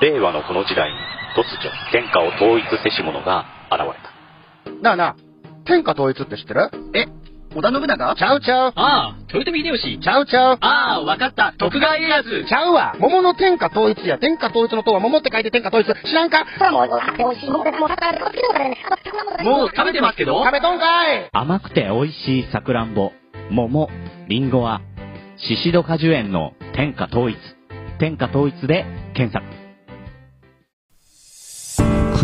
令和のこの時代に突如天下を統一せし者が現れた。なあなあ、天下統一って知ってる？え織田信長？ちゃうちゃう。ああ、豊臣秀吉。ちゃうちゃう。ああ、わかった。徳川家康。ちゃうわ。桃の天下統一や。天下統一の塔は桃って書いて天下統一。知らんか？もう食べてますけど？食べとんかい甘くて美味しいさくらんぼ、桃、りんごは、シシド果樹園の天下統一。天下統一で検索。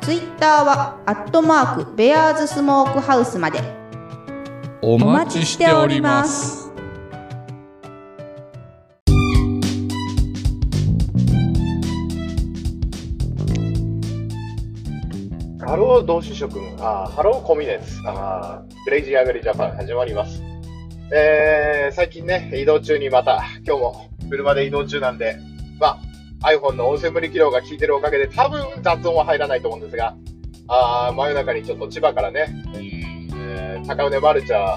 ツイッターはアットマークベアーズスモークハウスまでおお待ちしておりますハロー同志諸君、あーハローコミです。あークレイジーアグリジャパン始まります。えー、最近ね、移動中にまた、今日も車で移動中なんで、まあ、iPhone の音声無理起動が効いてるおかげで多分雑音は入らないと思うんですが、あー真夜中にちょっと千葉からね、えー、高畝マルチャー、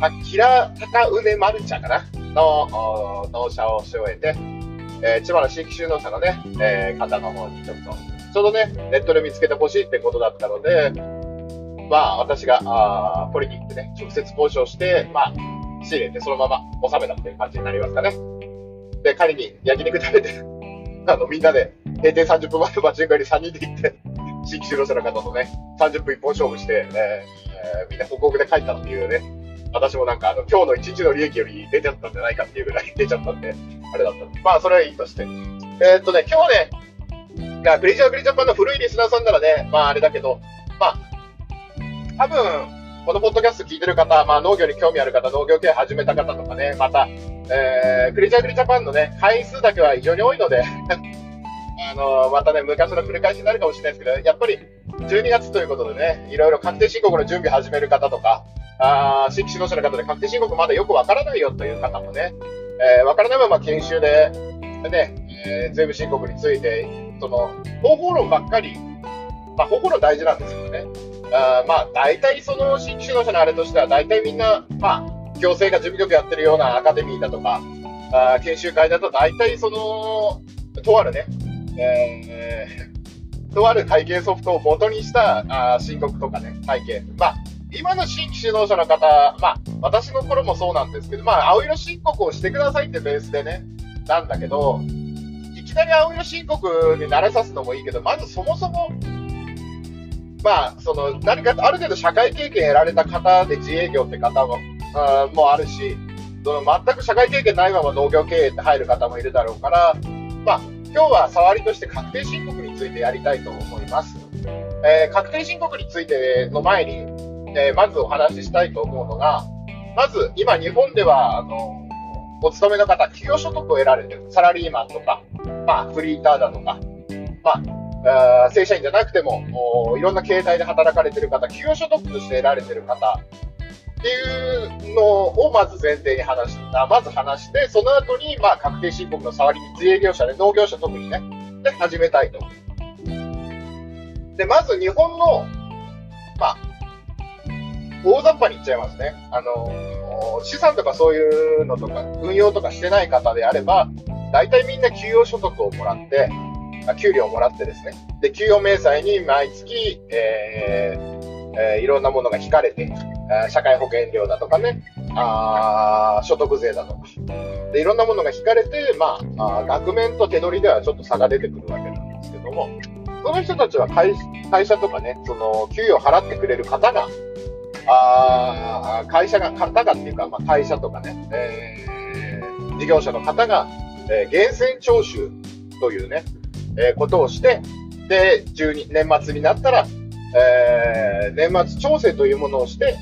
あ、キラ高畝マルチャーかなの、納車をし終えて、えー千葉の新規収納者のね、えー方の方にちょっと、ちょうどね、ネットで見つけてほしいってことだったので、まあ、私が、あー取りに行ってね、直接交渉して、まあ、仕入れてそのまま収めたっていう感じになりますかね。で、仮に焼肉食べて、あの、みんなで、閉店30分前の場中に3人で行って、新規就労者の方とね、30分一本勝負して、えーえーみんな報告で帰ったっていうね、私もなんか、あの、今日の一日の利益より出ちゃったんじゃないかっていうぐらい 出ちゃったんで、あれだった。まあ、それはいいとして。えーっとね、今日ね、クレイジーアグリジャパンの古いリスナーさんならね、まああれだけど、まあ、多分、このポッドキャスト聞いてる方、まあ農業に興味ある方、農業系始めた方とかね、また、えー、クレイジーアグリジャパンのね、回数だけは非常に多いので、あのまたね、昔の繰り返しになるかもしれないですけど、やっぱり12月ということでね、いろいろ確定申告の準備始める方とか、あー新規指導者の方で確定申告まだよくわからないよという方もね、えーわからないまま研修で、ね、えー税務申告について、その、方法論ばっかり、まあ、方法論大事なんですけどね。あまあ、大体その新規指導者のあれとしては、大体みんな、まあ、行政が事務局やってるようなアカデミーだとか、あ研修会だと大体その、とあるね、えー、とある会計ソフトを元にしたあ申告とかね、会計。まあ、今の新規指導者の方、まあ、私の頃もそうなんですけど、まあ、青色申告をしてくださいってベースでね、なんだけど、いきなり青色申告に慣れさすのもいいけど、まずそもそも、まあ、その、何か、ある程度社会経験得られた方で自営業って方も、あもあるし、その全く社会経験ないまま農業経営って入る方もいるだろうから、まあ、今日は触りとして確定申告についてやりたいと思います。えー確定申告についての前に、えーまずお話ししたいと思うのが、まず今日本では、あの、お勤めの方、企業所得を得られてる、サラリーマンとか、まあ、フリーターだとか、まあ、あ正社員じゃなくても、いろんな形態で働かれてる方、企業所得として得られてる方っていうのをまず前提に話しあまず話して、その後に、まあ、確定申告の触りに自営業者で、農業者特にね、で始めたいと。で、まず日本の、まあ、大雑把に言っちゃいますね。あの、資産とかそういうのとか、運用とかしてない方であれば、大体みんな給与所得をもらって、給料をもらってですね。で、給与明細に毎月、えーえーいろんなものが引かれて、えー社会保険料だとかね、あ所得税だとか。で、いろんなものが引かれて、まあ、あ額面と手取りではちょっと差が出てくるわけなんですけども、その人たちは会会社とかね、その、給与を払ってくれる方が、あ会社が、方がっていうか、まあ、会社とかね、えー事業者の方が、えー源泉徴収というね、えーことをして、で、12年末になったら、えー年末調整というものをして、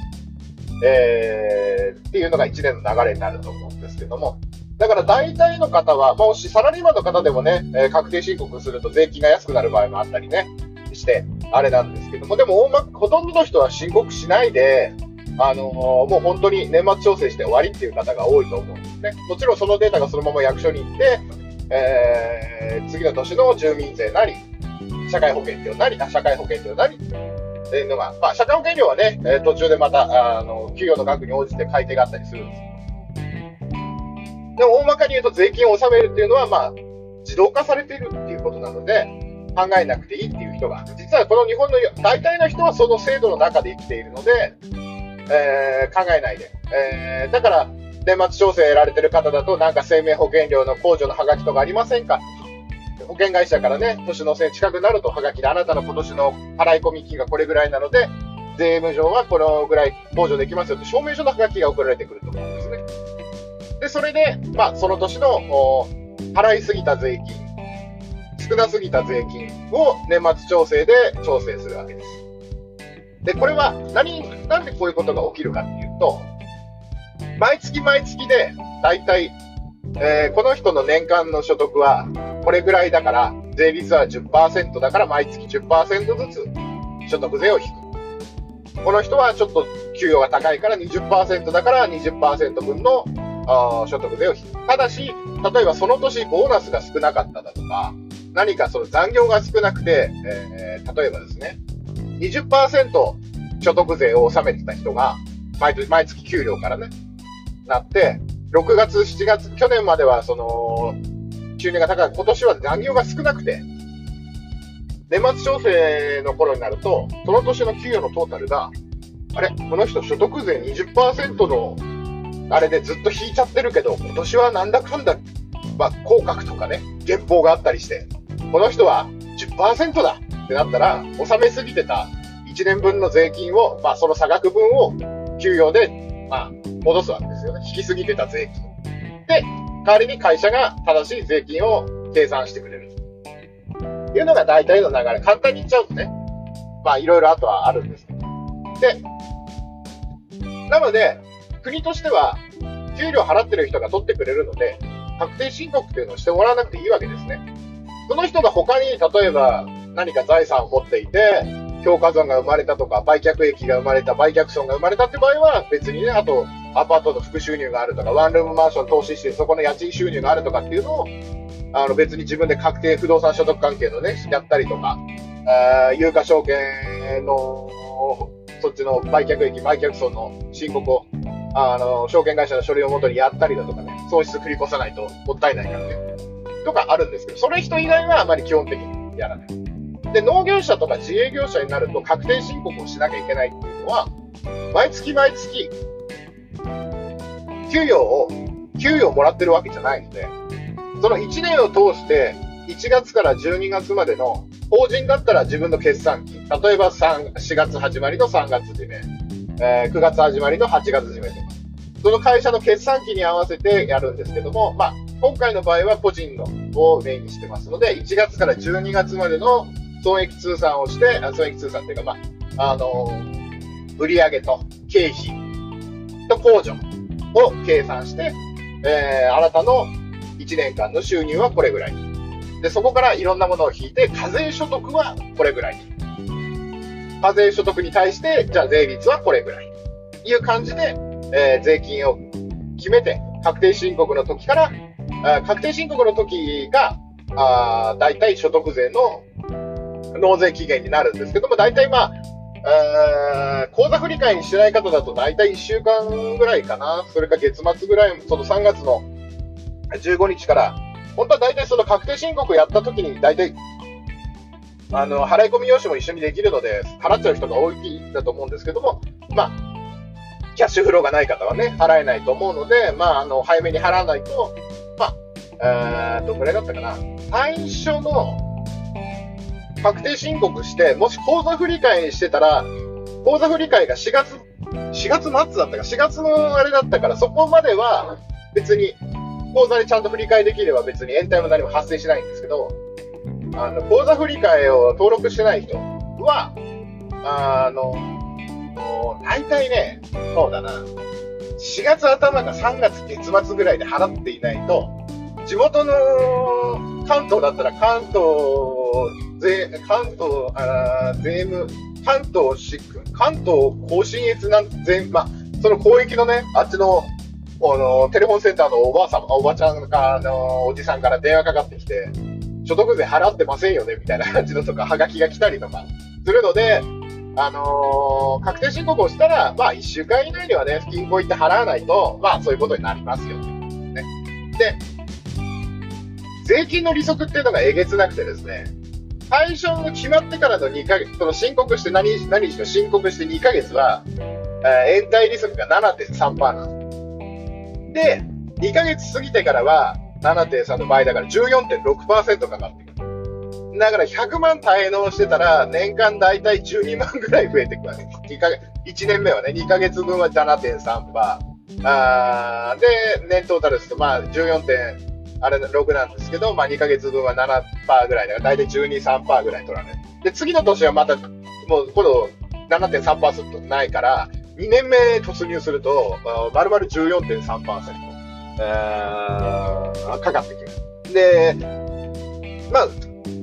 えーっていうのが1年の流れになると思うんですけども、だから大体の方は、もしサラリーマンの方でもね、え確定申告すると税金が安くなる場合もあったりね、して、あれなんですけども、でも大ま、ほとんどの人は申告しないで、あのーもう本当に年末調整して終わりっていう方が多いと思うんですね。もちろんそのデータがそのまま役所に行って、えー次の年の住民税なり、社会保険料なり、あ社会保険料なりっていうのが、まあ、社会保険料はね、えー途中でまた、あの、給与の額に応じて改定があったりするんです。でも大まかに言うと税金を納めるっていうのは、まあ、自動化されているっていうことなので、考えなくていいっていう人が、実はこの日本の大体の人はその制度の中で生きているので、えー考えないで。えーだから、年末調整やられてる方だと、なんか生命保険料の控除のハガキとかありませんか？保険会社からね、年の瀬近くなると、ハガキであなたの今年の払い込み金がこれぐらいなので、税務上はこのぐらい控除できますよと証明書のハガキが送られてくると思うんですね。で、それで、まあ、その年の払いすぎた税金、少なすぎた税金を年末調整で調整するわけです。で、これは何、なんでこういうことが起きるかっていうと、毎月毎月で、だいたい、えーこの人の年間の所得はこれぐらいだから、税率は10%だから毎月10%ずつ所得税を引く。この人はちょっと給与が高いから20%だから20%分の所得税を引く。ただし、例えばその年ボーナスが少なかっただとか、何かその残業が少なくて、えー例えばですね、20%所得税を納めてた人が、毎月給料からね、なって、6月、7月、去年まではその、収入が高い、今年は残業が少なくて、年末調整の頃になると、その年の給与のトータルが、あれこの人所得税20%の、あれでずっと引いちゃってるけど、今年はなんだかんだ、まあ、降格とかね、減俸があったりして、この人は10%だってなったら、納めすぎてた1年分の税金を、まあ、その差額分を給与で、まあ、戻すわけですよね。引きすぎてた税金。で、代わりに会社が正しい税金を計算してくれる。というのが大体の流れ。簡単に言っちゃうとね。まあ、いろいろあとはあるんですけど。で、なので、国としては、給料払ってる人が取ってくれるので、確定申告っていうのをしてもらわなくていいわけですね。その人が他に、例えば何か財産を持っていて、評価損が生まれたとか、売却益が生まれた、売却損が生まれたって場合は、別にね、あと、アパートの副収入があるとか、ワンルームマンション投資して、そこの家賃収入があるとかっていうのを、あの別に自分で確定不動産所得関係のね、やったりとか、あー有価証券の、そっちの売却益、売却損の申告を、あの、証券会社の書類をもとにやったりだとかね、損失繰り越さないともったいないからね、とかあるんですけど、それ人以外はあまり基本的にやらない。で、農業者とか自営業者になると確定申告をしなきゃいけないっていうのは、毎月毎月、給与を、給与をもらってるわけじゃないので、その1年を通して、1月から12月までの、法人だったら自分の決算期、例えば3 4月始まりの3月締め、えー9月始まりの8月締めとか、その会社の決算期に合わせてやるんですけども、まあ、今回の場合は個人のをメインにしてますので、1月から12月までの損益通算をして、損益通算っていうか、まあ、あの売上と経費と控除を計算して、えーあなたの1年間の収入はこれぐらい。で、そこからいろんなものを引いて、課税所得はこれぐらい。課税所得に対して、じゃあ税率はこれぐらい。いう感じで、えー税金を決めて、確定申告の時から、あ確定申告の時が、あ大体所得税の納税期限になるんですけども、大体まあ、えー口座振り替えにしない方だと大体1週間ぐらいかな。それか月末ぐらい、その3月の15日から、本当は大体その確定申告やった時に大体、あの、払い込み用紙も一緒にできるので、払っちゃう人が多いんだと思うんですけども、まあ、キャッシュフローがない方はね、払えないと思うので、まあ、あの、早めに払わないと、まあ、えー、どこれだったかな。最初の確定申告して、もし口座振り替えしてたら、口座振り替えが4月、4月末だったか、4月のあれだったから、そこまでは別に口座にちゃんと振り替えできれば別に延滞も何も発生しないんですけど、あの、口座振り替えを登録してない人は、あの、大体ね、そうだな、4月頭か3月月末ぐらいで払っていないと、地元の関東だったら関東税、関東、あ税務、関東し、関東甲信越なん税、ま、その広域のね、あっちの、あの、テレフォンセンターのおばあさん、おばちゃんか、あの、おじさんから電話かかってきて、所得税払ってませんよね、みたいな感じのとか、はがきが来たりとかするので、あのー確定申告をしたら、まあ、1週間以内にはね、銀行行って払わないと、まあ、そういうことになりますよ、ね。で、税金の利息っていうのがえげつなくてですね、最初の決まってからの2ヶ月、その申告して何、何しろ申告して2ヶ月は、えー延滞利息が7.3%なんです。で、2ヶ月過ぎてからは7.3の倍だから14.6%かかってくる。だから100万滞納してたら、年間だいたい12万ぐらい増えていくわけです。2ヶ月1年目はね、2ヶ月分は7.3%。あーで、年トータルですと、まあ、14. あれ6なんですけど、まあ、2ヶ月分は7%ぐらいだから、だいたい12、3%ぐらい取られる。で、次の年はまた、もう、今度7.3%ないから、2年目突入すると、あ丸々14.3%、えーかかってきる。で、まあ、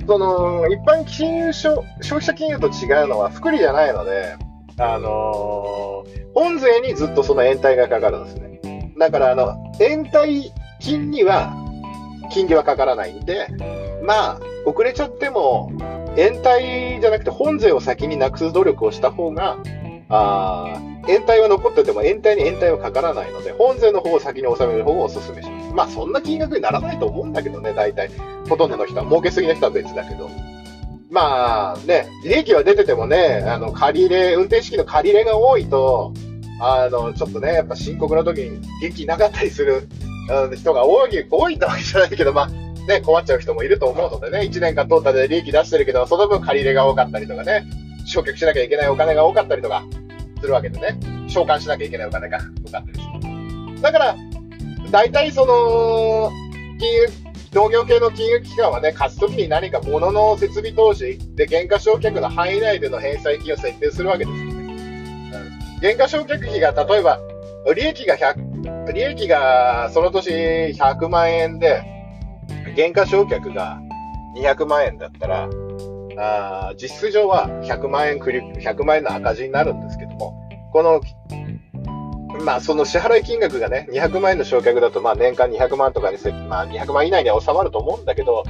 その、一般金融消消費者金融と違うのは、福利じゃないので、あのー本税にずっとその延滞がかかるんですね。だから、あの、延滞金には、金利はかからないんで、まあ、遅れちゃっても、延滞じゃなくて本税を先になくす努力をした方が、あー延滞は残ってても延滞に延滞はかからないので、本税の方を先に納める方をお勧めします。まあ、そんな金額にならないと思うんだけどね、大体。ほとんどの人は。儲けすぎな人は別だけど。まあね、利益は出ててもね、あの、借り入れ、運転資金の借り入れが多いと、あの、ちょっとね、やっぱ申告の時に元気なかったりする人が多い、多いってわけじゃないけど、まあ、ね、困っちゃう人もいると思うのでね、1年間トータルで利益出してるけど、その分借り入れが多かったりとかね、償却しなきゃいけないお金が多かったりとかするわけでね、償還しなきゃいけないお金が多かったりする。だから、大体その、金融、農業系の金融機関はね、貸すときに何か物の設備投資で減価償却の範囲内での返済金を設定するわけですよね。うん、減価償却費が例えば、利益が100、利益がその年100万円で、減価償却が200万円だったら、あ実質上は100万円、100万円の赤字になるんですけども、この、まあその支払い金額がね、200万円の償却だと、まあ年間200万とかにせ、まあ200万以内には収まると思うんだけど、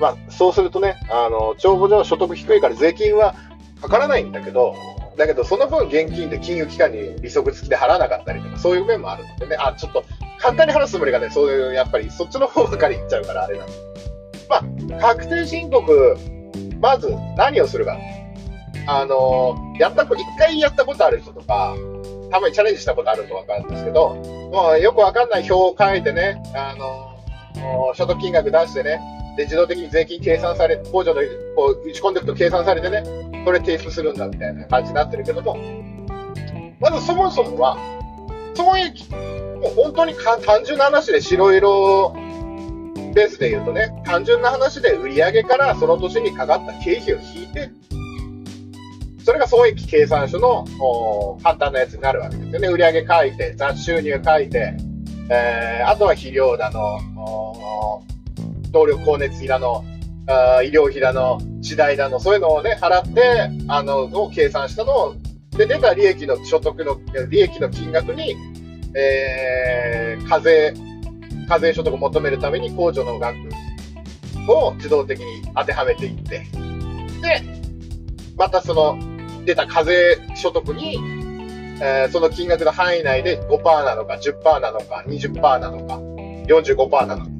まあそうするとね、あの、帳簿上所得低いから税金はかからないんだけど、だけどその分現金で金融機関に利息付きで払わなかったりとか、そういう面もあるのでね、あ、ちょっと簡単に話すつもりがね、そういう、やっぱりそっちの方ばかり言っちゃうからあれなんです。まあ、確定申告、まず何をするか。あの、やったこと、一回やったことある人とか、たまにチャレンジしたことあるとわかるんですけど、もうよくわかんない表を書いてね、あの、所得金額出してね、で、自動的に税金計算され、控除の、こう、打ち込んでいくと計算されてね、それ提出するんだみたいな感じになってるけども、まずそもそもは、そういう、もう本当に単純な話で白色ベースで言うとね、単純な話で売上からその年にかかった経費を引いて、それが損益計算書の簡単なやつになるわけですよね。売上書いて、雑収入書いて、えーあとは肥料だの、動力光熱費だの、あ医療費だの、地代だの、そういうのをね、払って、あの、を計算したのを、で、出た利益の所得の、利益の金額に、えー課税、課税所得を求めるために控除の額を自動的に当てはめていって、で、またその出た課税所得に、えーその金額の範囲内で5%なのか10%なのか20%なのか45%なのか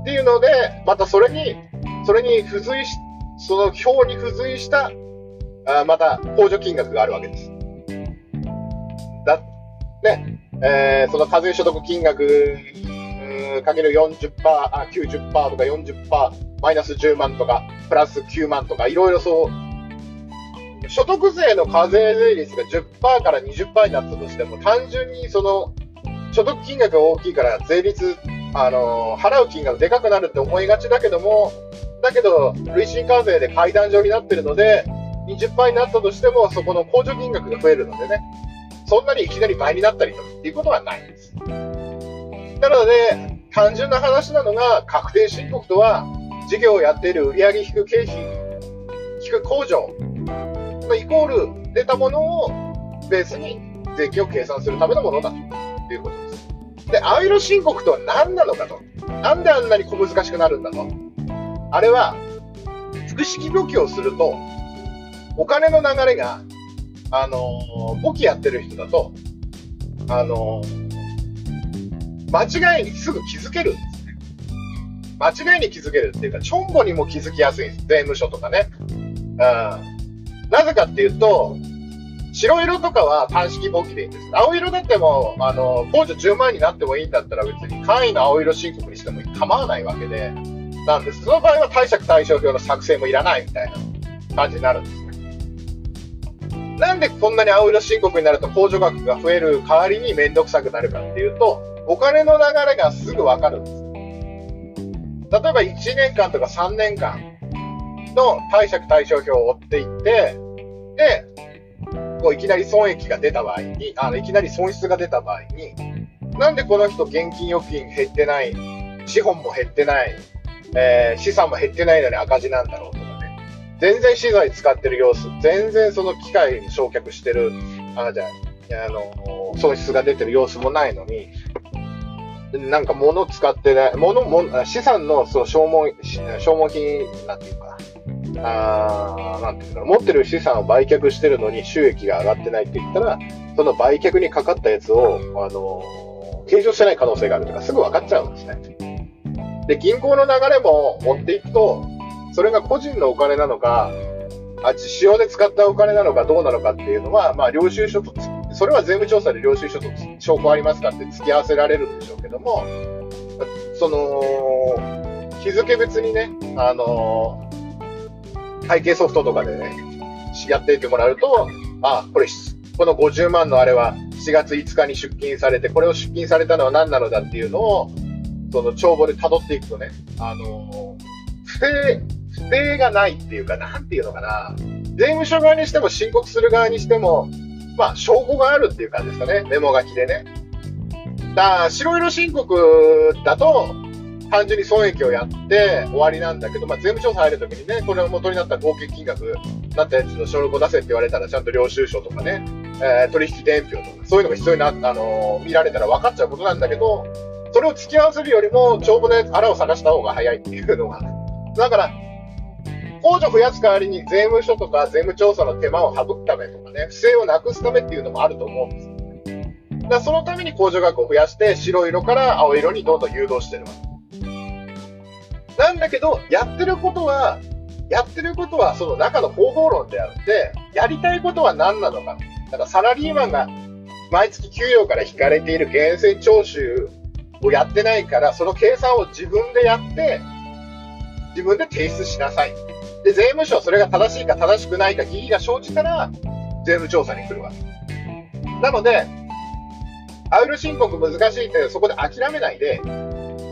っていうので、またそれに、それに付随し、その表に付随した、あまた控除金額があるわけです。だ、ね、えーその課税所得金額、うかける40%、あ、90%とか40%、マイナス10万とか、プラス9万とか、いろいろそう、所得税の課税税率が10%から20%になったとしても、単純にその、所得金額が大きいから税率、あのー払う金額でかくなるって思いがちだけども、だけど、累進課税で階段状になってるので、20%になったとしても、そこの控除金額が増えるのでね、そんなにいきなり倍になったりとかっていうことはないんです。なので、単純な話なのが、確定申告とは、事業をやっている売上引く経費、引く控除のイコール出たものをベースに税金を計算するためのものだということです。で、青色申告とは何なのかと。なんであんなに小難しくなるんだと。あれは、複式簿記をすると、お金の流れが、あのー簿記やってる人だと、あの間違いにすぐ気づけるんですね。間違いに気づけるっていうか、チョンボにも気づきやすいんです。税務署とかね。うん。なぜかっていうと、白色とかは単式簿記でいいんです。青色だっても、あの、控除10万になってもいいんだったら別に簡易の青色申告にしても構わないわけで、なんです。その場合は貸借対照表の作成もいらないみたいな感じになるんですね。なんでこんなに青色申告になると控除額が増える代わりにめんどくさくなるかっていうと、お金の流れがすぐわかるんです。例えば1年間とか3年間の貸借対照表を追っていって、で、こういきなり損益が出た場合に、あのいきなり損失が出た場合に、なんでこの人現金預金減ってない、資本も減ってない、えー資産も減ってないのに赤字なんだろうとかね。全然資材使ってる様子、全然その機械に焼却してる、あ、じゃあ、の、損失が出てる様子もないのに、なんか物使ってない、物も、資産のその消耗、消耗品なんていうか、あーなんていうか、持ってる資産を売却してるのに収益が上がってないって言ったら、その売却にかかったやつを、あの、計上してない可能性があるとかすぐ分かっちゃうんですね。で、銀行の流れも持っていくと、それが個人のお金なのか、あ、使用で使ったお金なのかどうなのかっていうのは、まあ、領収書と、それは税務調査で領収書と証拠ありますかって付き合わせられるんでしょうけども、その、日付別にね、あの、会計ソフトとかでね、やっていってもらうと、あ、これ、この50万のあれは4月5日に出金されて、これを出金されたのは何なのだっていうのを、その帳簿で辿っていくとね、あの、不正、不正がないっていうか、なんていうのかな、税務署側にしても申告する側にしても、まあ、証拠があるっていう感じですかね、メモ書きでね。だから白色申告だと、単純に損益をやって終わりなんだけど、まあ、税務調査入るときにね、これを元になった合計金額、なったやつの証拠出せって言われたら、ちゃんと領収書とかね、えー取引伝票とか、そういうのが必要にな、あのー見られたら分かっちゃうことなんだけど、それを付き合わせるよりも、帳簿で腹を探した方が早いっていうのが。だから、控除増やす代わりに税務署とか税務調査の手間を省くためとかね、不正をなくすためっていうのもあると思うんです。だそのために控除額を増やして、白色から青色にどんどん誘導してるわけ。なんだけど、やってることは、やってることはその中の方法論であって、やりたいことは何なのか。だからサラリーマンが毎月給与から引かれている源泉徴収をやってないから、その計算を自分でやって、自分で提出しなさい。で、税務署それが正しいか正しくないか疑義が生じたら、税務調査に来るわけ。なので、アウル申告難しいってそこで諦めないで、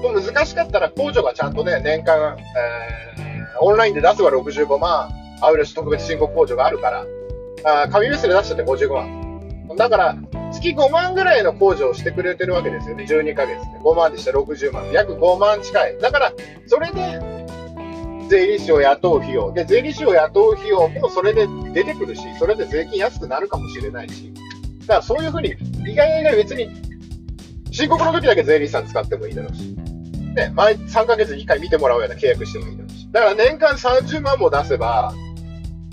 もう難しかったら控除がちゃんとね、年間、えーオンラインで出せば65万、アウル特別申告控除があるから、あ紙ベースで出しちゃって55万。だから、月5万ぐらいの控除をしてくれてるわけですよね、12ヶ月で。5万でしたら60万。約5万近い。だから、それで、税理士を雇う費用。で、税理士を雇う費用もそれで出てくるし、それで税金安くなるかもしれないし。だからそういうふうに、意外が別に、申告の時だけ税理士さん使ってもいいだろうし。ね、毎3ヶ月に1回見てもらうような契約してもいいだろうし。だから年間30万も出せば、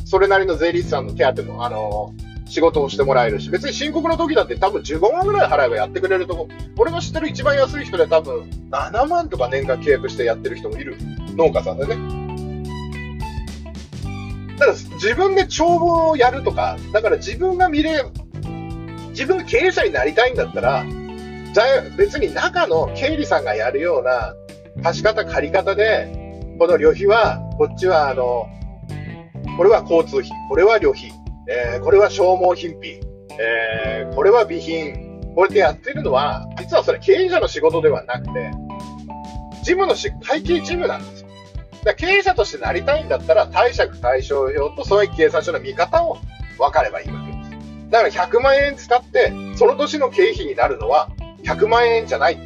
それなりの税理士さんの手当も、あの、仕事をしてもらえるし、別に申告の時だって多分15万ぐらい払えばやってくれるとこ、俺の知ってる一番安い人で多分7万とか年間契約してやってる人もいる。農家さんでね。ただ自分で帳簿をやるとか、だから自分が見れ、自分が経営者になりたいんだったら、じゃあ別に中の経理さんがやるような貸し方借り方で、この旅費は、こっちはあの、これは交通費、これは旅費、えーこれは消耗品費、えーこれは備品、これでやってるのは、実はそれ経営者の仕事ではなくて、事務のし、会計事務なんですよ。だ経営者としてなりたいんだったら、貸借対照表と損益計算書の見方を分かればいいわけです。だから100万円使って、その年の経費になるのは100万円じゃない。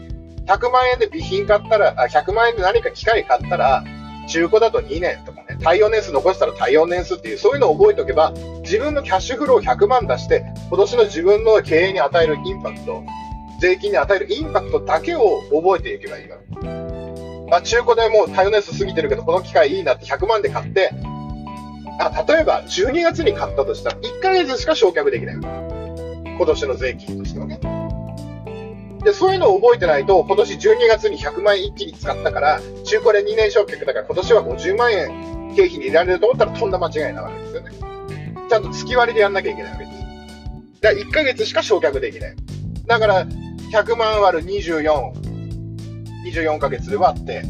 100万円で備品買ったら、あ100万円で何か機械買ったら、中古だと2年とか、耐用年数残したら耐用年数っていう、そういうのを覚えておけば、自分のキャッシュフロー100万出して、今年の自分の経営に与えるインパクト、税金に与えるインパクトだけを覚えていけばいいわけ。まあ、中古でもう耐用年数過ぎてるけど、この機械いいなって100万で買って、あ、例えば12月に買ったとしたら、1ヶ月しか償却できない。今年の税金としてはね。で、そういうのを覚えてないと、今年12月に100万円一気に使ったから、中古で2年償却だから今年は50万円経費に入れられると思ったらとんだ間違いなわけですよね。ちゃんと月割りでやんなきゃいけないわけです。だから1ヶ月しか償却できない。だから、100万割る24、24ヶ月で割って、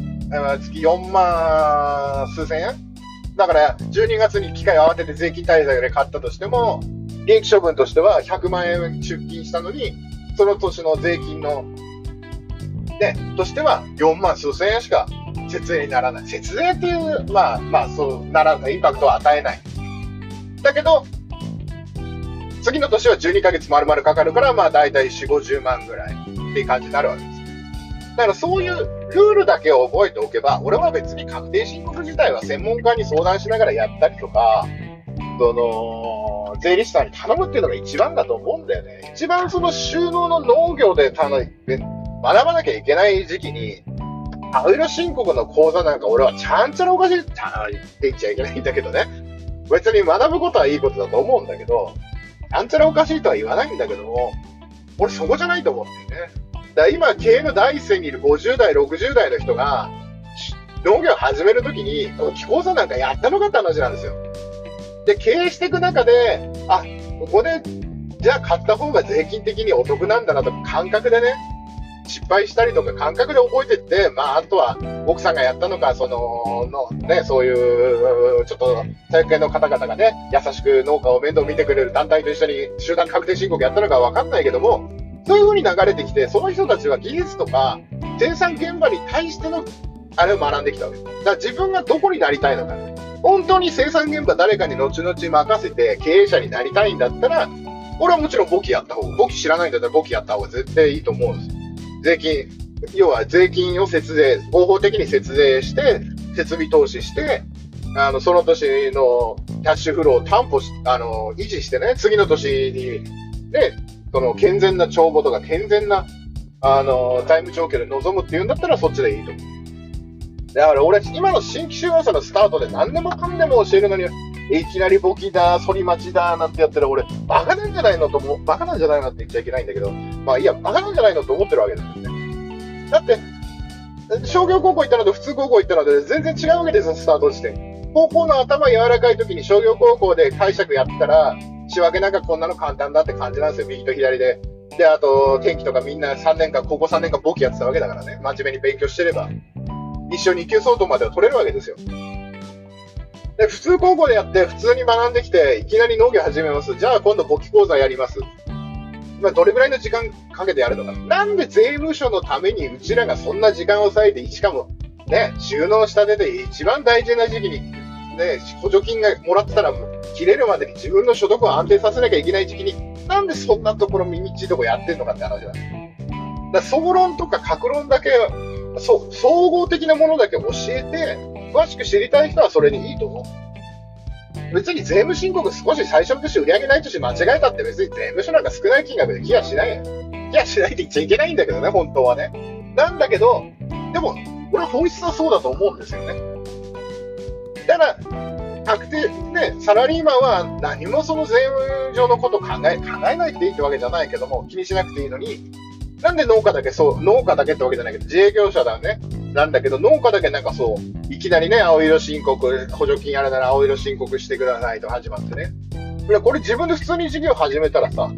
月4万数千円だから、12月に機械を慌てて税金対策で買ったとしても、利益処分としては100万円出金したのに、その年の税金の、ね、としては4万数千円しか節税にならない。節税っていう、まあ、まあ、そうならない、インパクトを与えない。だけど、次の年は12ヶ月丸々かかるから、まあ、大体4、50万ぐらいっていう感じになるわけです。だからそういうルールだけを覚えておけば、俺は別に確定申告自体は専門家に相談しながらやったりとか、その、税理士さんに頼むっていうのが一番だと思うんだよね。一番その収納の農業でたの学ばなきゃいけない時期に、青色申告の講座なんか俺はちゃんちゃらおかしい、って言っちゃいけないんだけどね。別に学ぶことはいいことだと思うんだけど、ちゃんちゃらおかしいとは言わないんだけども、俺そこじゃないと思ってね。だから今、経営の第一線にいる50代、60代の人が、農業を始めるときに、この気候差なんかやったのかって話なんですよ。で、経営していく中で、あ、ここで、じゃあ買った方が税金的にお得なんだなとか、感覚でね、失敗したりとか感覚で覚えてって、まあ、あとは奥さんがやったのか、その、のね、そういう、ちょっと、体育系の方々がね、優しく農家を面倒見てくれる団体と一緒に集団確定申告やったのかわかんないけども、そういう風に流れてきて、その人たちは技術とか、生産現場に対しての、あれを学んできたわけ。だから自分がどこになりたいのか。本当に生産現場誰かに後々任せて経営者になりたいんだったら、俺はもちろん簿記やった方が、簿記知らないんだったら簿記やった方が絶対いいと思うんです。税金、要は税金を節税、合法的に節税して、設備投資して、あの、その年のキャッシュフローを担保し、あの、維持してね、次の年に、ね、その健全な帳簿とか健全な、あの、財務状況で臨むっていうんだったらそっちでいいと思う。だから俺、今の新規就農者のスタートで何でもかんでも教えるのに、いきなり簿記だ、反町だ、なんてやってる俺、バカなんじゃないのと思う、バカなんじゃないのって言っちゃいけないんだけど、まあいや、バカなんじゃないのと思ってるわけですよね。だって、商業高校行ったのと普通高校行ったので全然違うわけですよ、スタート地点。高校の頭柔らかい時に商業高校で解釈やったら、仕分けなんかこんなの簡単だって感じなんですよ、右と左で。で、あと、天気とかみんな3年間、高校3年間簿記やってたわけだからね。真面目に勉強してれば。一緒に級相当までは取れるわけですよ。で、普通高校でやって、普通に学んできて、いきなり農業始めます。じゃあ今度簿記講座やります。まあ、どれぐらいの時間かけてやるのかな。んで税務署のためにうちらがそんな時間を割いて、しかも、ね、収納したてで一番大事な時期に、ね、補助金がもらってたら、切れるまでに自分の所得を安定させなきゃいけない時期に、なんでそんなところ耳っちいとこやってんのかって話だ。だから総論とか格論だけ、そう、総合的なものだけ教えて、詳しく知りたい人はそれでいいと思う。別に税務申告少し最初の年売上ない年間違えたって別に税務署なんか少ない金額で来やしないよ。来やしないって言っちゃいけないんだけどね、本当はね。なんだけど、でも、俺は本質はそうだと思うんですよね。だから、確定、ね、サラリーマンは何もその税務上のこと考え、考えないっていいってわけじゃないけども、気にしなくていいのに、なんで農家だけそう、農家だけってわけじゃないけど、自営業者だね。なんだけど、農家だけなんかそう、いきなりね、青色申告、補助金あるなら青色申告してくださいと始まってね。いや、これ自分で普通に事業始めたらさ、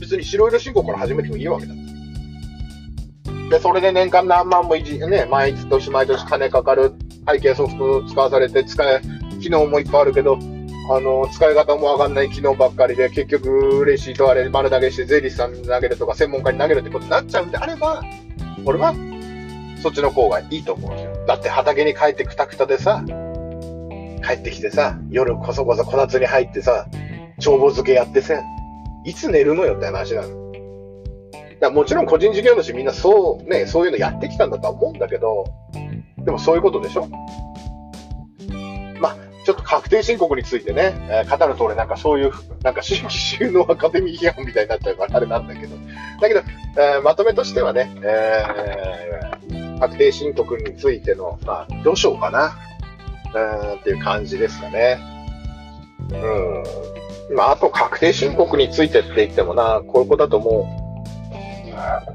別に白色申告から始めてもいいわけだ。で、それで年間何万もいじ、ね、毎年毎年金かかる背景ソフト使わされて、使え、機能もいっぱいあるけど、あの、使い方もわかんない機能ばっかりで、結局、レシートあれ丸投げして税理士さんに投げるとか、専門家に投げるってことになっちゃうんであれば、俺は、そっちの方がいいと思うんですよ。だって畑に帰ってくたくたでさ、帰ってきてさ、夜こそこそこたつに入ってさ、帳簿漬けやってさ、いつ寝るのよって話なの。だからもちろん個人事業主みんなそう、ね、そういうのやってきたんだとは思うんだけど、でもそういうことでしょ、ちょっと確定申告についてね、えー語ると俺なんかそういう、なんか新規収納アカデミー批判みたいになっちゃうからあれなんだけど、だけど、えーまとめとしてはね、えー確定申告についての、まあ、どうしようかな、うーんっていう感じですかね。うん。まあ、あと確定申告についてって言ってもな、こういうことだとも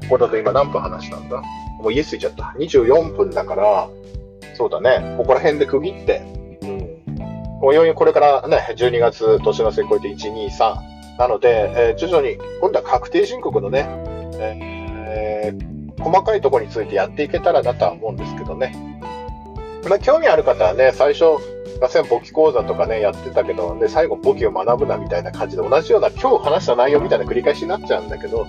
う、ここだと今何分話したんだ？もう家着いちゃった。24分だから、そうだね、ここら辺で区切って、うん。こういよいよこれからね、12月、年の瀬越えて1、2、3。なので、えー徐々に、今度は確定申告のね、えー細かいところについてやっていけたらなとは思うんですけどね。まあ、興味ある方はね、最初、ガセン簿記講座とかね、やってたけど、で、最後簿記を学ぶなみたいな感じで、同じような今日話した内容みたいな繰り返しになっちゃうんだけど、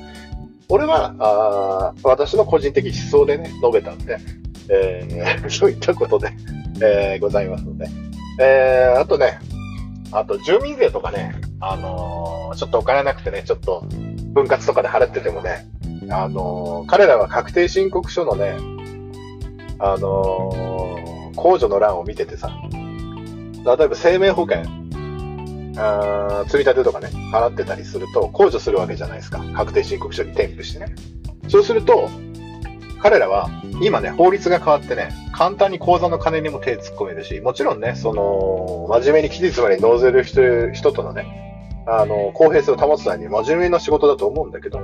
俺は、あ私の個人的思想でね、述べたんで、えー そういったことで、えーございますので。えーあとね、あと住民税とかね、あのーちょっとお金なくてね、ちょっと分割とかで払っててもね、あのー彼らは確定申告書のね、あのー控除の欄を見ててさ、例えば生命保険、積み立てとかね、払ってたりすると、控除するわけじゃないですか。確定申告書に添付してね。そうすると、彼らは、今ね、法律が変わってね、簡単に口座の金にも手突っ込めるし、もちろんね、その、真面目に期日までに納税る人人とのね、あの、公平性を保つために真面目な仕事だと思うんだけど、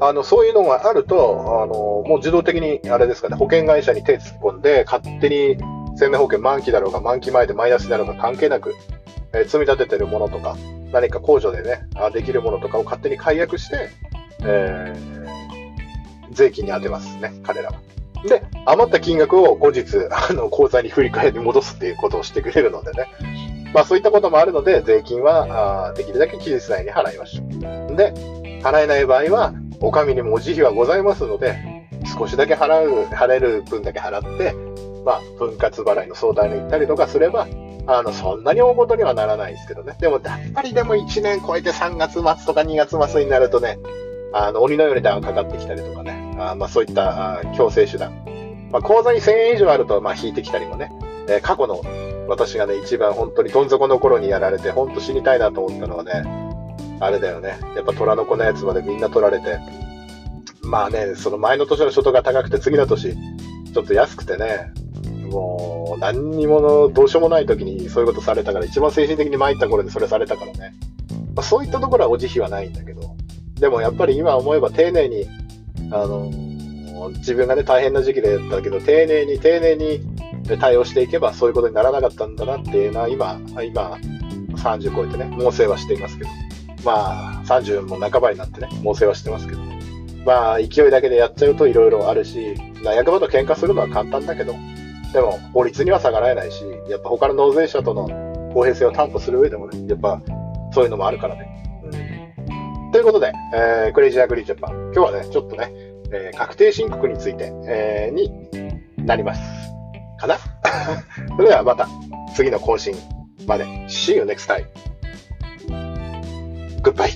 あの、そういうのがあると、あの、もう自動的に、あれですかね、保険会社に手突っ込んで、勝手に生命保険満期だろうが満期前でマイナスだろうが関係なく、えー積み立ててるものとか、何か控除でね、あできるものとかを勝手に解約して、えー税金に当てますね、彼らは。で、余った金額を後日、あの、口座に振り替えに戻すっていうことをしてくれるのでね。まあそういったこともあるので、税金は、あできるだけ期日内に払いましょう。で、払えない場合は、お上にもお慈悲はございますので、少しだけ払う、払える分だけ払って、まあ、分割払いの相談に行ったりとかすれば、あの、そんなに大事にはならないですけどね。でも、やっぱりでも1年超えて3月末とか2月末になるとね、あの、鬼のように段がかかってきたりとかね、あまあそういった強制手段。まあ、口座に1000円以上あると、まあ引いてきたりもね、えー過去の私がね、一番本当にどん底の頃にやられて、本当死にたいなと思ったのはね、あれだよね。やっぱ虎の子のやつまでみんな取られて、まあね、その前の年の所得が高くて次の年、ちょっと安くてね、もう何にものどうしようもない時にそういうことされたから、一番精神的に参った頃でそれされたからね。まあ、そういったところはお慈悲はないんだけど、でもやっぱり今思えば丁寧に、あの、自分がね、大変な時期でやったけど、丁寧に丁寧に対応していけばそういうことにならなかったんだなっていうのは今、今、30超えてね、猛省はしていますけど、まあ、30も半ばになってね、猛省はしてますけど、まあ、勢いだけでやっちゃうといろいろあるし、役場と喧嘩するのは簡単だけど、でも、法律には逆らえないし、やっぱ他の納税者との公平性を担保する上でもね、やっぱ、そういうのもあるからね。ということで、えークレイジーアグリージャパン、今日はね、ちょっとね、えー確定申告について、えーになります。かな？それではまた次の更新まで。See you next time. Goodbye.